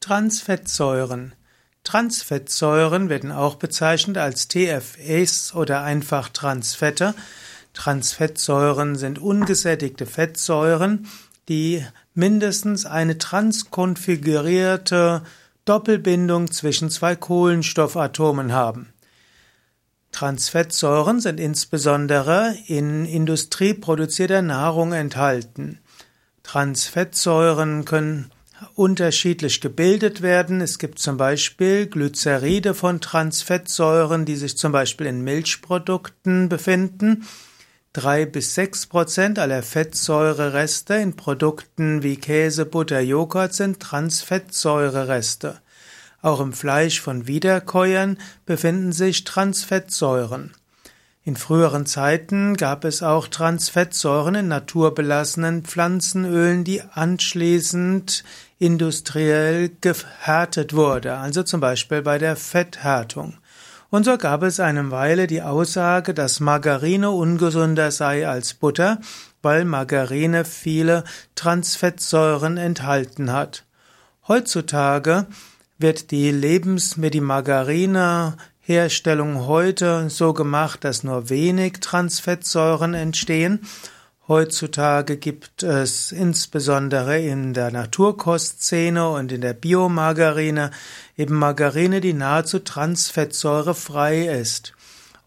Transfettsäuren. Transfettsäuren werden auch bezeichnet als TFS oder einfach Transfette. Transfettsäuren sind ungesättigte Fettsäuren, die mindestens eine transkonfigurierte Doppelbindung zwischen zwei Kohlenstoffatomen haben. Transfettsäuren sind insbesondere in industrieproduzierter Nahrung enthalten. Transfettsäuren können unterschiedlich gebildet werden. Es gibt zum Beispiel Glyceride von Transfettsäuren, die sich zum Beispiel in Milchprodukten befinden. Drei bis sechs Prozent aller Fettsäurereste in Produkten wie Käse, Butter, Joghurt sind Transfettsäurereste. Auch im Fleisch von Wiederkäuern befinden sich Transfettsäuren. In früheren Zeiten gab es auch Transfettsäuren in naturbelassenen Pflanzenölen, die anschließend industriell gehärtet wurde, also zum Beispiel bei der Fetthärtung. Und so gab es eine Weile die Aussage, dass Margarine ungesünder sei als Butter, weil Margarine viele Transfettsäuren enthalten hat. Heutzutage wird die Lebensmittel, Margarine Herstellung heute so gemacht, dass nur wenig Transfettsäuren entstehen. Heutzutage gibt es insbesondere in der Naturkostszene und in der Biomargarine eben Margarine, die nahezu transfettsäurefrei ist.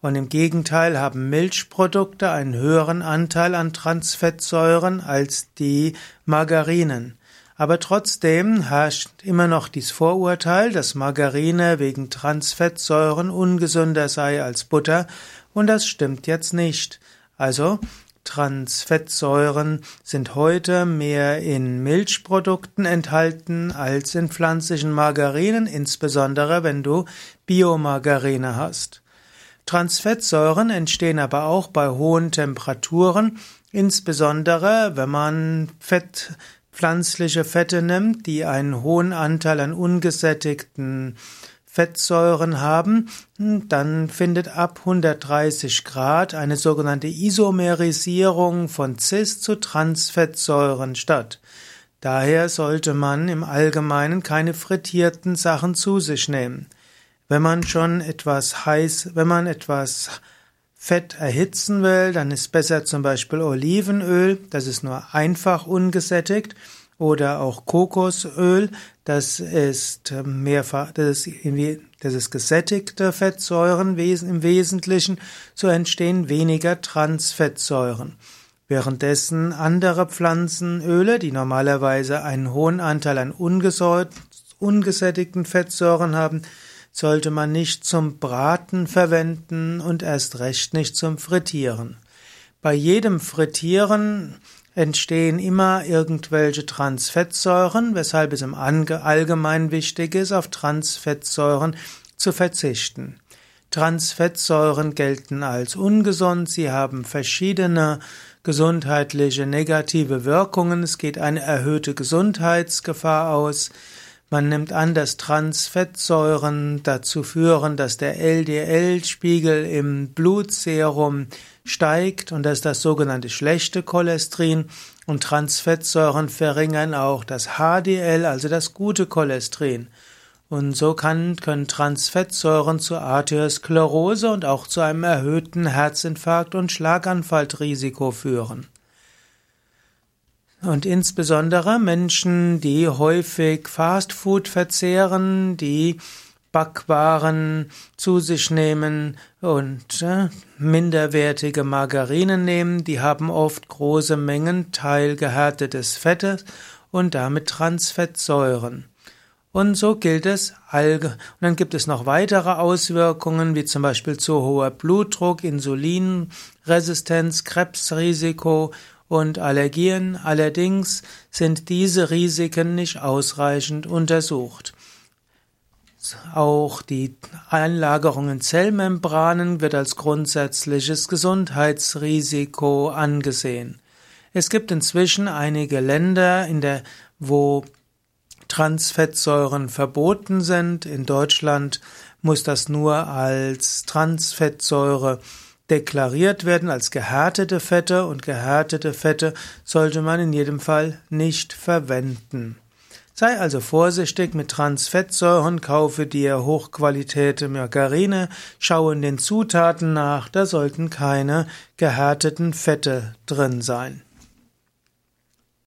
Und im Gegenteil haben Milchprodukte einen höheren Anteil an Transfettsäuren als die Margarinen. Aber trotzdem herrscht immer noch dies Vorurteil, dass Margarine wegen Transfettsäuren ungesünder sei als Butter, und das stimmt jetzt nicht. Also, Transfettsäuren sind heute mehr in Milchprodukten enthalten als in pflanzlichen Margarinen, insbesondere wenn du Biomargarine hast. Transfettsäuren entstehen aber auch bei hohen Temperaturen, insbesondere wenn man Fett pflanzliche Fette nimmt, die einen hohen Anteil an ungesättigten Fettsäuren haben, dann findet ab 130 Grad eine sogenannte Isomerisierung von Cis zu Transfettsäuren statt. Daher sollte man im Allgemeinen keine frittierten Sachen zu sich nehmen. Wenn man schon etwas heiß, wenn man etwas Fett erhitzen will, dann ist besser zum Beispiel Olivenöl, das ist nur einfach ungesättigt, oder auch Kokosöl, das ist mehrfach, das ist, das ist gesättigte Fettsäuren im Wesentlichen, so entstehen weniger Transfettsäuren. Währenddessen andere Pflanzenöle, die normalerweise einen hohen Anteil an ungesättigten Fettsäuren haben, sollte man nicht zum Braten verwenden und erst recht nicht zum Frittieren. Bei jedem Frittieren entstehen immer irgendwelche Transfettsäuren, weshalb es im Allgemeinen wichtig ist, auf Transfettsäuren zu verzichten. Transfettsäuren gelten als ungesund, sie haben verschiedene gesundheitliche negative Wirkungen, es geht eine erhöhte Gesundheitsgefahr aus, man nimmt an, dass Transfettsäuren dazu führen, dass der LDL-Spiegel im Blutserum steigt und das ist das sogenannte schlechte Cholesterin und Transfettsäuren verringern auch das HDL, also das gute Cholesterin. Und so kann, können Transfettsäuren zu Arteriosklerose und auch zu einem erhöhten Herzinfarkt und Schlaganfallrisiko führen. Und insbesondere Menschen, die häufig Fastfood verzehren, die Backwaren zu sich nehmen und äh, minderwertige Margarinen nehmen, die haben oft große Mengen teilgehärtetes Fettes und damit Transfettsäuren. Und so gilt es allge und dann gibt es noch weitere Auswirkungen, wie zum Beispiel zu hoher Blutdruck, Insulinresistenz, Krebsrisiko und Allergien, allerdings sind diese Risiken nicht ausreichend untersucht. Auch die Einlagerung in Zellmembranen wird als grundsätzliches Gesundheitsrisiko angesehen. Es gibt inzwischen einige Länder, in der, wo Transfettsäuren verboten sind. In Deutschland muss das nur als Transfettsäure deklariert werden als gehärtete Fette und gehärtete Fette sollte man in jedem Fall nicht verwenden. Sei also vorsichtig mit Transfettsäuren, kaufe dir Hochqualität Margarine, schaue in den Zutaten nach, da sollten keine gehärteten Fette drin sein.